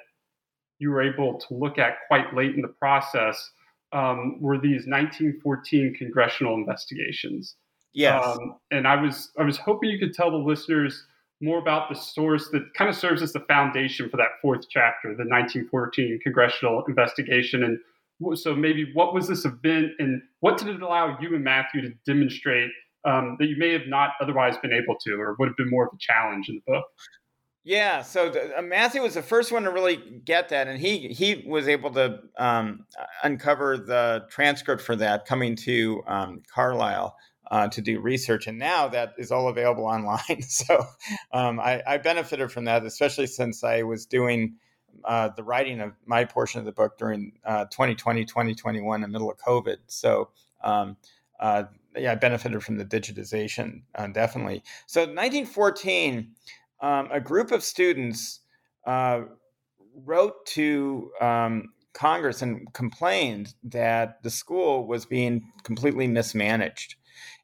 you were able to look at quite late in the process um, were these 1914 congressional investigations. Yes. Um, and I was I was hoping you could tell the listeners more about the source that kind of serves as the foundation for that fourth chapter, the 1914 congressional investigation. And so maybe what was this event and what did it allow you and Matthew to demonstrate um, that you may have not otherwise been able to, or would have been more of a challenge in the book? Yeah, so uh, Matthew was the first one to really get that, and he he was able to um, uncover the transcript for that coming to um, Carlisle uh, to do research, and now that is all available online. So um, I, I, benefited from that, especially since I was doing uh, the writing of my portion of the book during uh, 2020, 2021, in the middle of COVID. So um, uh, yeah, I benefited from the digitization uh, definitely. So 1914 um, a group of students uh, wrote to um, Congress and complained that the school was being completely mismanaged.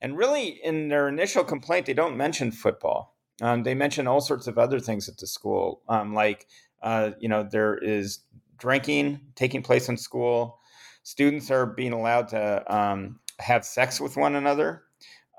And really, in their initial complaint, they don't mention football. Um, they mention all sorts of other things at the school, um, like uh, you know there is drinking taking place in school. Students are being allowed to um, have sex with one another,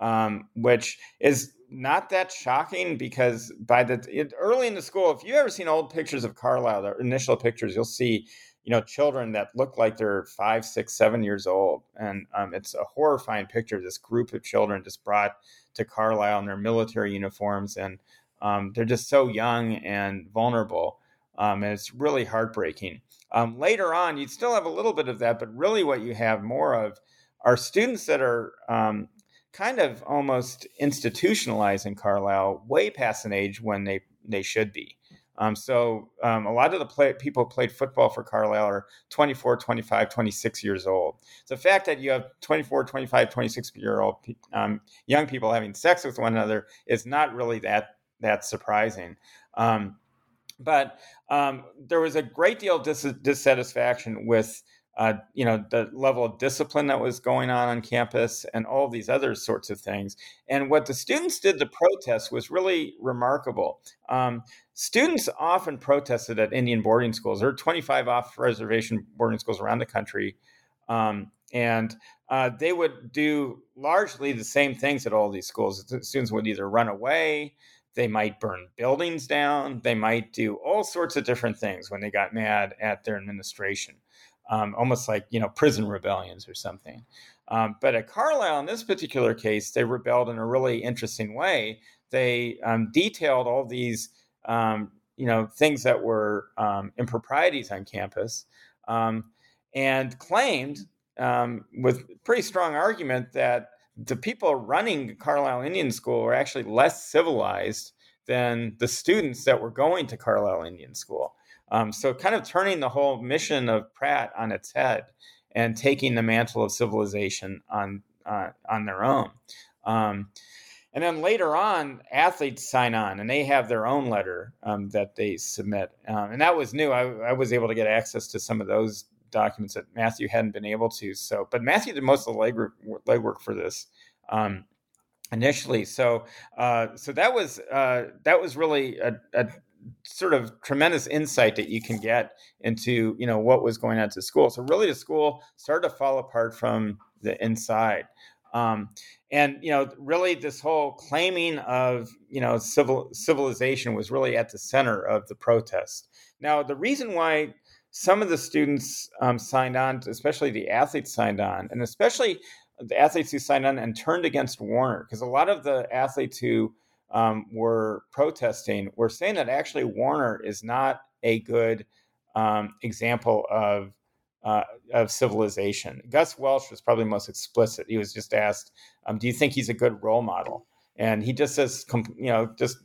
um, which is not that shocking because by the it, early in the school, if you've ever seen old pictures of Carlisle, the initial pictures, you'll see you know children that look like they're five, six, seven years old, and um, it's a horrifying picture this group of children just brought to Carlisle in their military uniforms, and um, they're just so young and vulnerable, um, and it's really heartbreaking. Um, later on, you'd still have a little bit of that, but really, what you have more of are students that are um, kind of almost institutionalized in Carlisle way past an age when they, they should be. Um, so um, a lot of the play, people who played football for Carlisle are 24, 25, 26 years old. The fact that you have 24, 25, 26 year old um, young people having sex with one another is not really that that surprising. Um, but um, there was a great deal of dis- dissatisfaction with uh, you know the level of discipline that was going on on campus and all these other sorts of things and what the students did to protest was really remarkable um, students often protested at indian boarding schools there are 25 off reservation boarding schools around the country um, and uh, they would do largely the same things at all these schools the students would either run away they might burn buildings down they might do all sorts of different things when they got mad at their administration um, almost like you know prison rebellions or something. Um, but at Carlisle, in this particular case, they rebelled in a really interesting way. They um, detailed all these um, you know things that were um, improprieties on campus, um, and claimed um, with pretty strong argument that the people running Carlisle Indian School were actually less civilized than the students that were going to Carlisle Indian School. Um, so, kind of turning the whole mission of Pratt on its head and taking the mantle of civilization on uh, on their own. Um, and then later on, athletes sign on and they have their own letter um, that they submit. Um, and that was new. I, I, was able to get access to some of those documents that Matthew hadn't been able to. So, but Matthew did most of the legwork, legwork for this um, initially. So, uh, so that was uh, that was really a, a, sort of tremendous insight that you can get into you know what was going on to school. So, really, the school started to fall apart from the inside. Um, and you know, really, this whole claiming of you know civil civilization was really at the center of the protest. Now, the reason why some of the students um, signed on, especially the athletes signed on, and especially the athletes who signed on and turned against Warner, because a lot of the athletes who um, were protesting were saying that actually Warner is not a good um, example of uh, of civilization. Gus Welch was probably most explicit. He was just asked, um, "Do you think he's a good role model?" And he just says, you know, just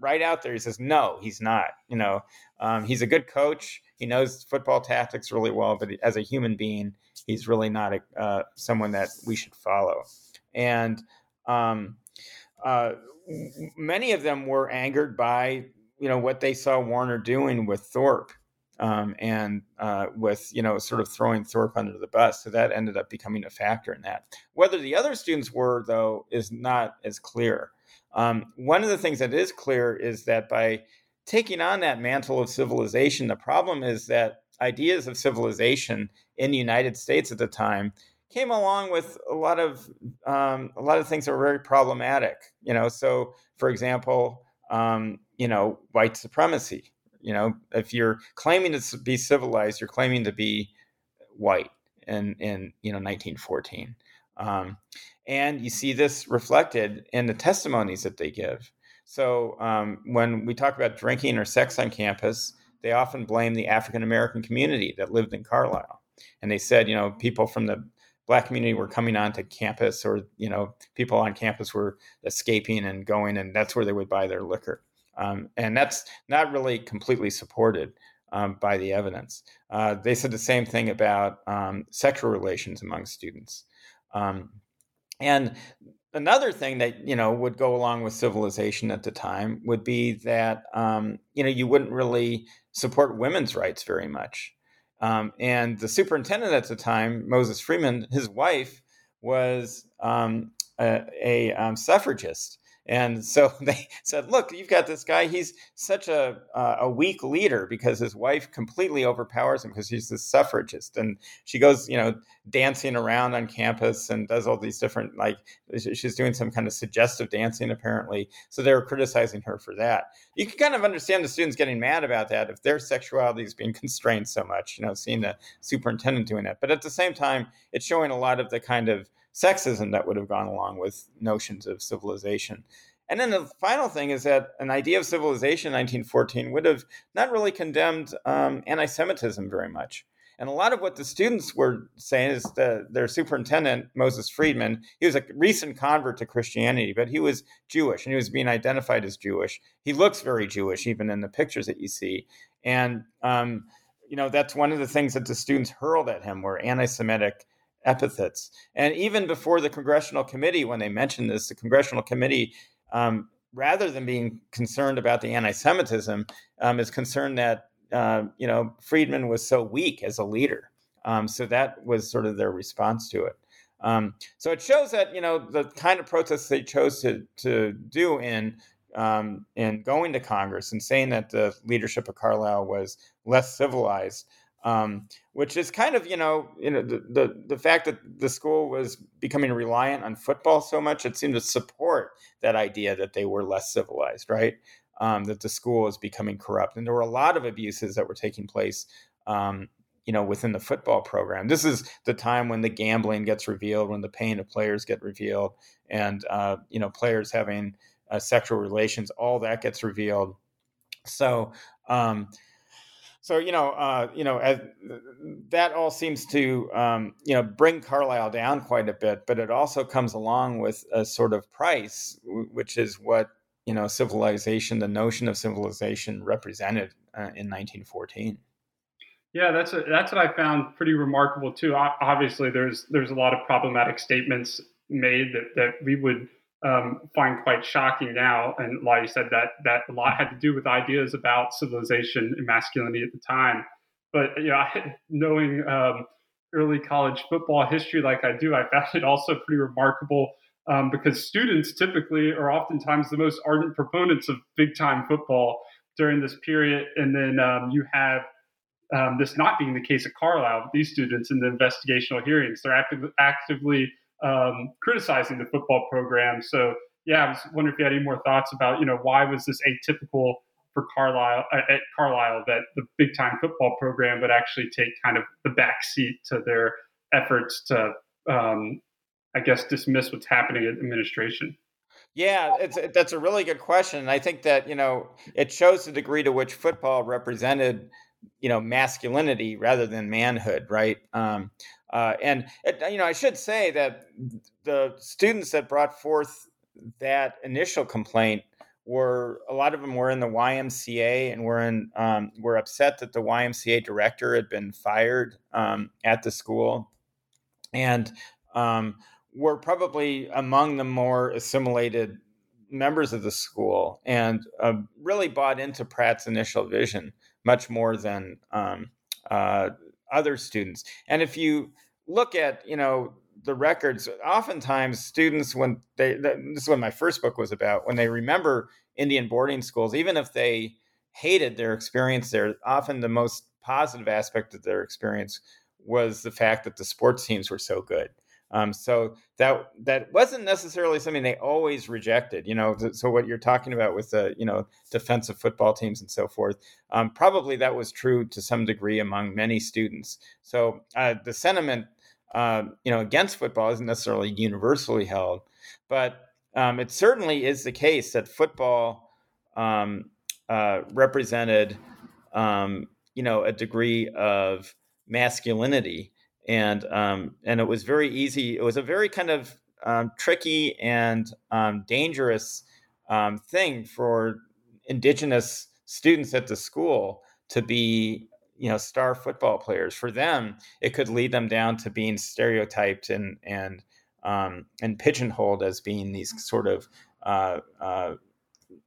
right out there, he says, "No, he's not." You know, um, he's a good coach. He knows football tactics really well, but as a human being, he's really not a, uh, someone that we should follow. And um, uh, many of them were angered by you know what they saw Warner doing with Thorpe um, and uh, with you know sort of throwing Thorpe under the bus. So that ended up becoming a factor in that. Whether the other students were though is not as clear. Um, one of the things that is clear is that by taking on that mantle of civilization, the problem is that ideas of civilization in the United States at the time came along with a lot of um, a lot of things that were very problematic. You know, so for example, um, you know, white supremacy you know, if you're claiming to be civilized, you're claiming to be white in in you know 1914, um, and you see this reflected in the testimonies that they give. So um, when we talk about drinking or sex on campus, they often blame the African American community that lived in Carlisle, and they said, you know, people from the black community were coming onto campus, or you know, people on campus were escaping and going, and that's where they would buy their liquor. Um, and that's not really completely supported um, by the evidence. Uh, they said the same thing about um, sexual relations among students. Um, and another thing that you know would go along with civilization at the time would be that um, you know you wouldn't really support women's rights very much. Um, and the superintendent at the time, Moses Friedman, his wife was a, a suffragist. And so they said, "Look, you've got this guy. He's such a uh, a weak leader because his wife completely overpowers him because she's a suffragist, and she goes, you know, dancing around on campus and does all these different like she's doing some kind of suggestive dancing apparently. So they were criticizing her for that. You can kind of understand the students getting mad about that if their sexuality is being constrained so much. You know, seeing the superintendent doing that, but at the same time, it's showing a lot of the kind of sexism that would have gone along with notions of civilization. And then the final thing is that an idea of civilization in 1914 would have not really condemned um, anti Semitism very much. And a lot of what the students were saying is that their superintendent, Moses Friedman, he was a recent convert to Christianity, but he was Jewish and he was being identified as Jewish. He looks very Jewish, even in the pictures that you see. And, um, you know, that's one of the things that the students hurled at him were anti Semitic epithets. And even before the congressional committee, when they mentioned this, the congressional committee, um, rather than being concerned about the anti-Semitism, um, is concerned that uh, you know Friedman was so weak as a leader. Um, so that was sort of their response to it. Um, so it shows that you know the kind of protests they chose to to do in um, in going to Congress and saying that the leadership of Carlisle was less civilized um, which is kind of you know you know the, the, the fact that the school was becoming reliant on football so much it seemed to support that idea that they were less civilized right? Um, that the school was becoming corrupt. And there were a lot of abuses that were taking place um, you know within the football program. This is the time when the gambling gets revealed when the pain of players get revealed and uh, you know players having uh, sexual relations all that gets revealed. So, um, so you know, uh, you know, as, that all seems to um, you know bring Carlisle down quite a bit, but it also comes along with a sort of price, which is what you know civilization, the notion of civilization, represented uh, in 1914. Yeah, that's a, that's what I found pretty remarkable too. Obviously, there's there's a lot of problematic statements made that that we would um, find quite shocking now. And like you said, that that a lot had to do with ideas about civilization and masculinity at the time. But you know, knowing um, early college football history like I do, I found it also pretty remarkable um, because students typically are oftentimes the most ardent proponents of big time football during this period, and then um, you have um, this not being the case at Carlisle. These students in the investigational hearings, they're active, actively um, criticizing the football program. So yeah, I was wondering if you had any more thoughts about you know why was this atypical for Carlisle uh, at Carlisle that the big time football program would actually take kind of the back seat to their efforts to um, I guess dismiss what's happening at administration. Yeah, it's that's a really good question. I think that you know it shows the degree to which football represented you know masculinity rather than manhood, right? Um, uh, and you know, I should say that the students that brought forth that initial complaint were a lot of them were in the YMCA and were in um, were upset that the YMCA director had been fired um, at the school, and um, were probably among the more assimilated members of the school and uh, really bought into Pratt's initial vision much more than um, uh, other students. And if you look at, you know, the records, oftentimes students, when they, this is what my first book was about, when they remember Indian boarding schools, even if they hated their experience there, often the most positive aspect of their experience was the fact that the sports teams were so good. Um, so that that wasn't necessarily something they always rejected. You know, so what you're talking about with the you know defensive football teams and so forth, um, probably that was true to some degree among many students. So uh, the sentiment, uh, you know, against football isn't necessarily universally held, but um, it certainly is the case that football um, uh, represented, um, you know, a degree of masculinity and um, and it was very easy. It was a very kind of um, tricky and um, dangerous um, thing for indigenous students at the school to be you know star football players for them it could lead them down to being stereotyped and and um, and pigeonholed as being these sort of uh, uh,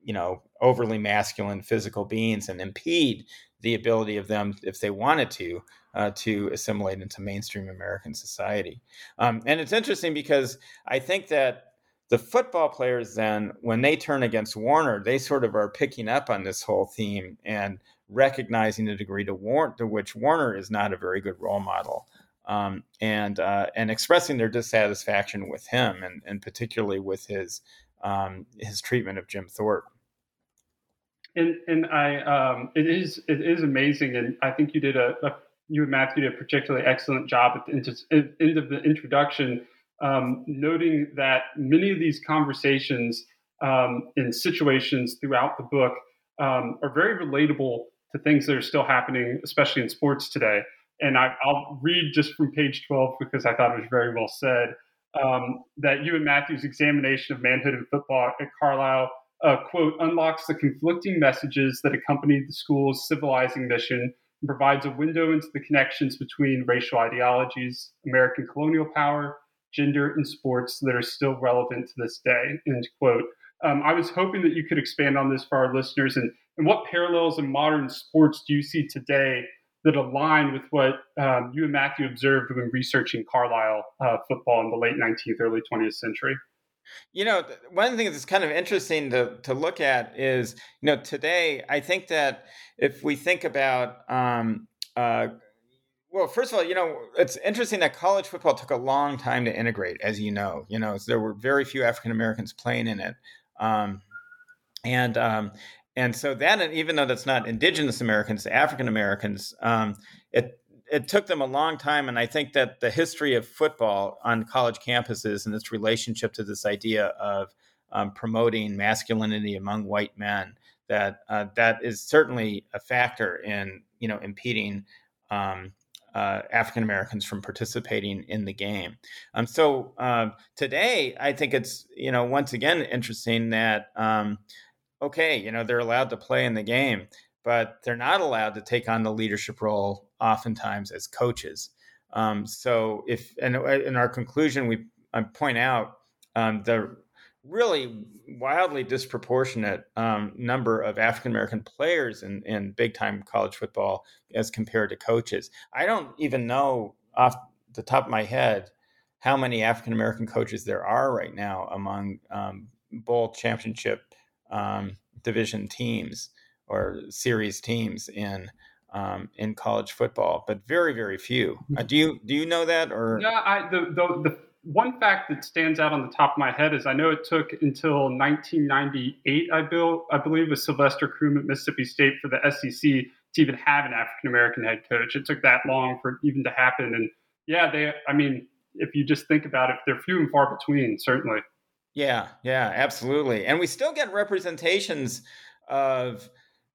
you know overly masculine physical beings and impede the ability of them if they wanted to uh, to assimilate into mainstream American society. Um, and it's interesting because I think that the football players then, when they turn against Warner, they sort of are picking up on this whole theme and recognizing the degree to, war- to which Warner is not a very good role model. Um, and uh, and expressing their dissatisfaction with him, and, and particularly with his um, his treatment of Jim Thorpe. And and I um, it is it is amazing, and I think you did a, a you and Matthew did a particularly excellent job at the end of the introduction, um, noting that many of these conversations um, in situations throughout the book um, are very relatable to things that are still happening, especially in sports today. And I, will read just from page 12 because I thought it was very well said um, that you and Matthew's examination of manhood in football at Carlisle, uh, quote, unlocks the conflicting messages that accompanied the school's civilizing mission and provides a window into the connections between racial ideologies, American colonial power, gender, and sports that are still relevant to this day. End quote. Um, I was hoping that you could expand on this for our listeners and, and what parallels in modern sports do you see today that align with what um, you and Matthew observed when researching Carlisle uh, football in the late 19th, early 20th century? You know, one of the things that's kind of interesting to, to look at is, you know, today, I think that if we think about, um, uh, well, first of all, you know, it's interesting that college football took a long time to integrate, as you know. You know, there were very few African Americans playing in it. Um, and um, and so that, even though that's not indigenous Americans, African Americans, um, it it took them a long time, and I think that the history of football on college campuses and its relationship to this idea of um, promoting masculinity among white men, that uh, that is certainly a factor in you know impeding um, uh, African Americans from participating in the game. Um, so um, today, I think it's you know once again interesting that um, okay, you know they're allowed to play in the game, but they're not allowed to take on the leadership role oftentimes as coaches. Um, so if and uh, in our conclusion, we point out um, the really wildly disproportionate um, number of African American players in, in big time college football as compared to coaches. I don't even know off the top of my head how many African American coaches there are right now among um, bowl championship um, division teams or series teams in um, in college football, but very very few. Uh, do you do you know that or? Yeah, I the the, the one fact that stands out on the top of my head is I know it took until 1998, I, built, I believe, with Sylvester Croom at Mississippi State for the SEC to even have an African American head coach. It took that long for it even to happen. And yeah, they, I mean, if you just think about it, they're few and far between, certainly. Yeah, yeah, absolutely. And we still get representations of,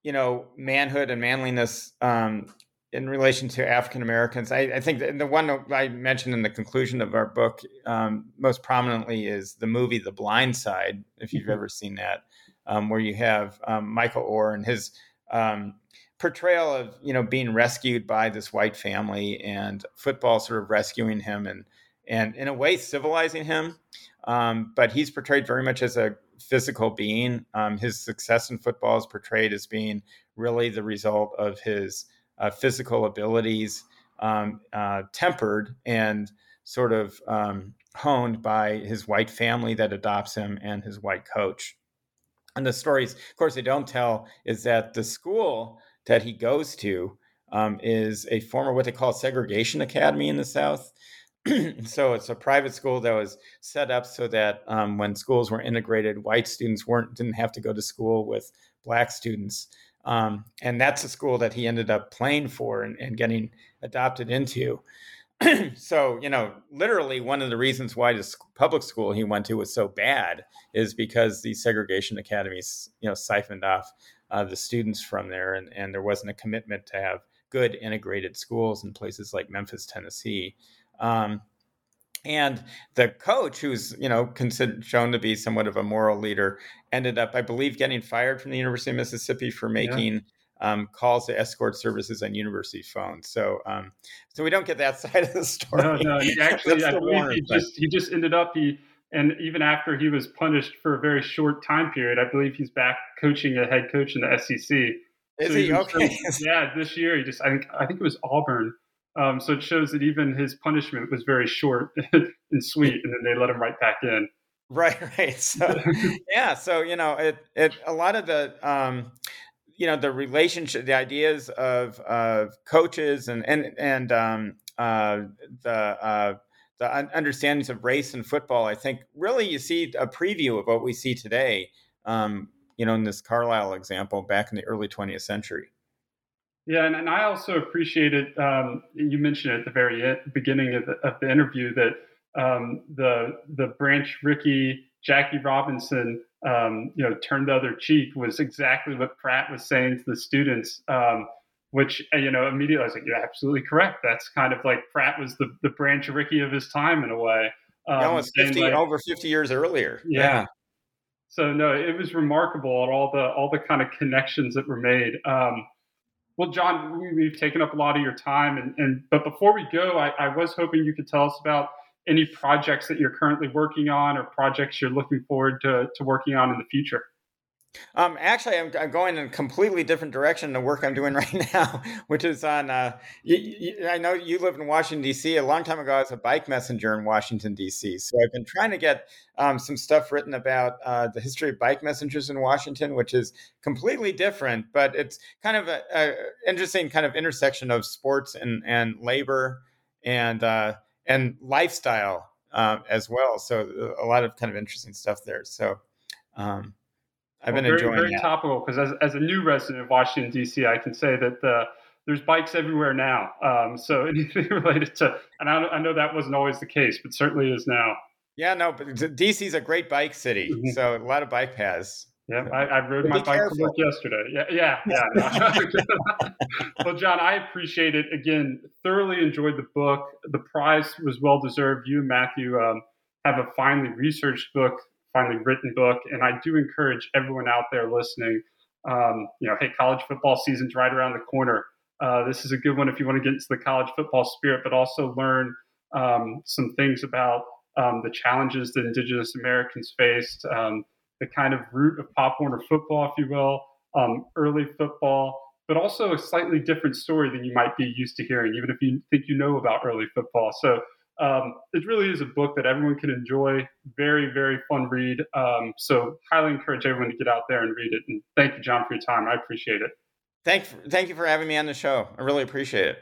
you know, manhood and manliness um, in relation to African Americans, I, I, think the one I mentioned in the conclusion of our book um, most prominently is the movie The Blind Side, if you've mm-hmm. ever seen that, um, where you have um, Michael Oher and his um, portrayal of you know being rescued by this white family and football sort of rescuing him and and in a way civilizing him. Um, but he's portrayed very much as a physical being. Um, his success in football is portrayed as being really the result of his uh, physical abilities um, uh, tempered and sort of um, honed by his white family that adopts him and his white coach. And the stories, of course, they don't tell is that the school that he goes to um, is a former what they call segregation academy in the South. so it's a private school that was set up so that um, when schools were integrated, white students weren't didn't have to go to school with black students. Um, and that's the school that he ended up playing for and, and getting adopted into. so, you know, literally one of the reasons why the public school he went to was so bad is because the segregation academies, you know, siphoned off uh, the students from there, and, and there wasn't a commitment to have good integrated schools in places like Memphis, Tennessee. Um, and the coach, who's you know considered shown to be somewhat of a moral leader, ended up, I believe, getting fired from the University of Mississippi for making yeah. um, calls to escort services on university phones. So, um, so we don't get that side of the story. No, no. Actually, I believe he just he just ended up he and even after he was punished for a very short time period, I believe he's back coaching a head coach in the SEC. Is so he, he okay? yeah, this year he just I think I think it was Auburn um, so it shows that even his punishment was very short and sweet, and then they let him right back in. Right, right. So yeah, so you know, it it a lot of the um, you know the relationship, the ideas of of coaches and and and um, uh, the uh, the understandings of race and football. I think really you see a preview of what we see today. Um, you know, in this Carlisle example back in the early 20th century. Yeah, and, and I also appreciated um, you mentioned at the very beginning of the, of the interview that um, the the Branch Rickey Jackie Robinson um, you know turned the other cheek was exactly what Pratt was saying to the students. Um, which uh, you know immediately I was like, "You're absolutely correct." That's kind of like Pratt was the the Branch Rickey of his time in a way. Um, fifty like, over fifty years earlier. Yeah. yeah. So no, it was remarkable at all the all the kind of connections that were made. Um, well, John, we've taken up a lot of your time, and, and but before we go, I, I was hoping you could tell us about any projects that you're currently working on or projects you're looking forward to, to working on in the future. Um, actually, I'm, I'm, going in a completely different direction the work I'm doing right now, which is on. Uh, you, you, I know you live in Washington D.C. A long time ago, I was a bike messenger in Washington D.C. So I've been trying to get um, some stuff written about uh, the history of bike messengers in Washington, which is completely different, but it's kind of an interesting kind of intersection of sports and and labor and uh, and lifestyle uh, as well. So a lot of kind of interesting stuff there. So. Um, I've been well, very, enjoying very topical because as, as a new resident of Washington D.C., I can say that the, there's bikes everywhere now. Um, so anything related to, and I, I, know that wasn't always the case, but certainly is now. Yeah, no, but DC is a great bike city, mm-hmm. so a lot of bike paths. Yeah, I, I rode my bike to work yesterday. Yeah, yeah, yeah. well, John, I appreciate it. Again, thoroughly enjoyed the book. The prize was well deserved. You and Matthew um, have a finely researched book, finely written book, and I do encourage everyone out there listening. Um, you know, hey, college football season's right around the corner. Uh, this is a good one if you want to get into the college football spirit, but also learn um, some things about um, the challenges that Indigenous Americans faced um, the kind of root of Pop Warner football, if you will, um, early football, but also a slightly different story than you might be used to hearing, even if you think you know about early football. So um, it really is a book that everyone can enjoy. Very, very fun read. Um, so highly encourage everyone to get out there and read it. And thank you, John, for your time. I appreciate it. Thank, thank you for having me on the show. I really appreciate it.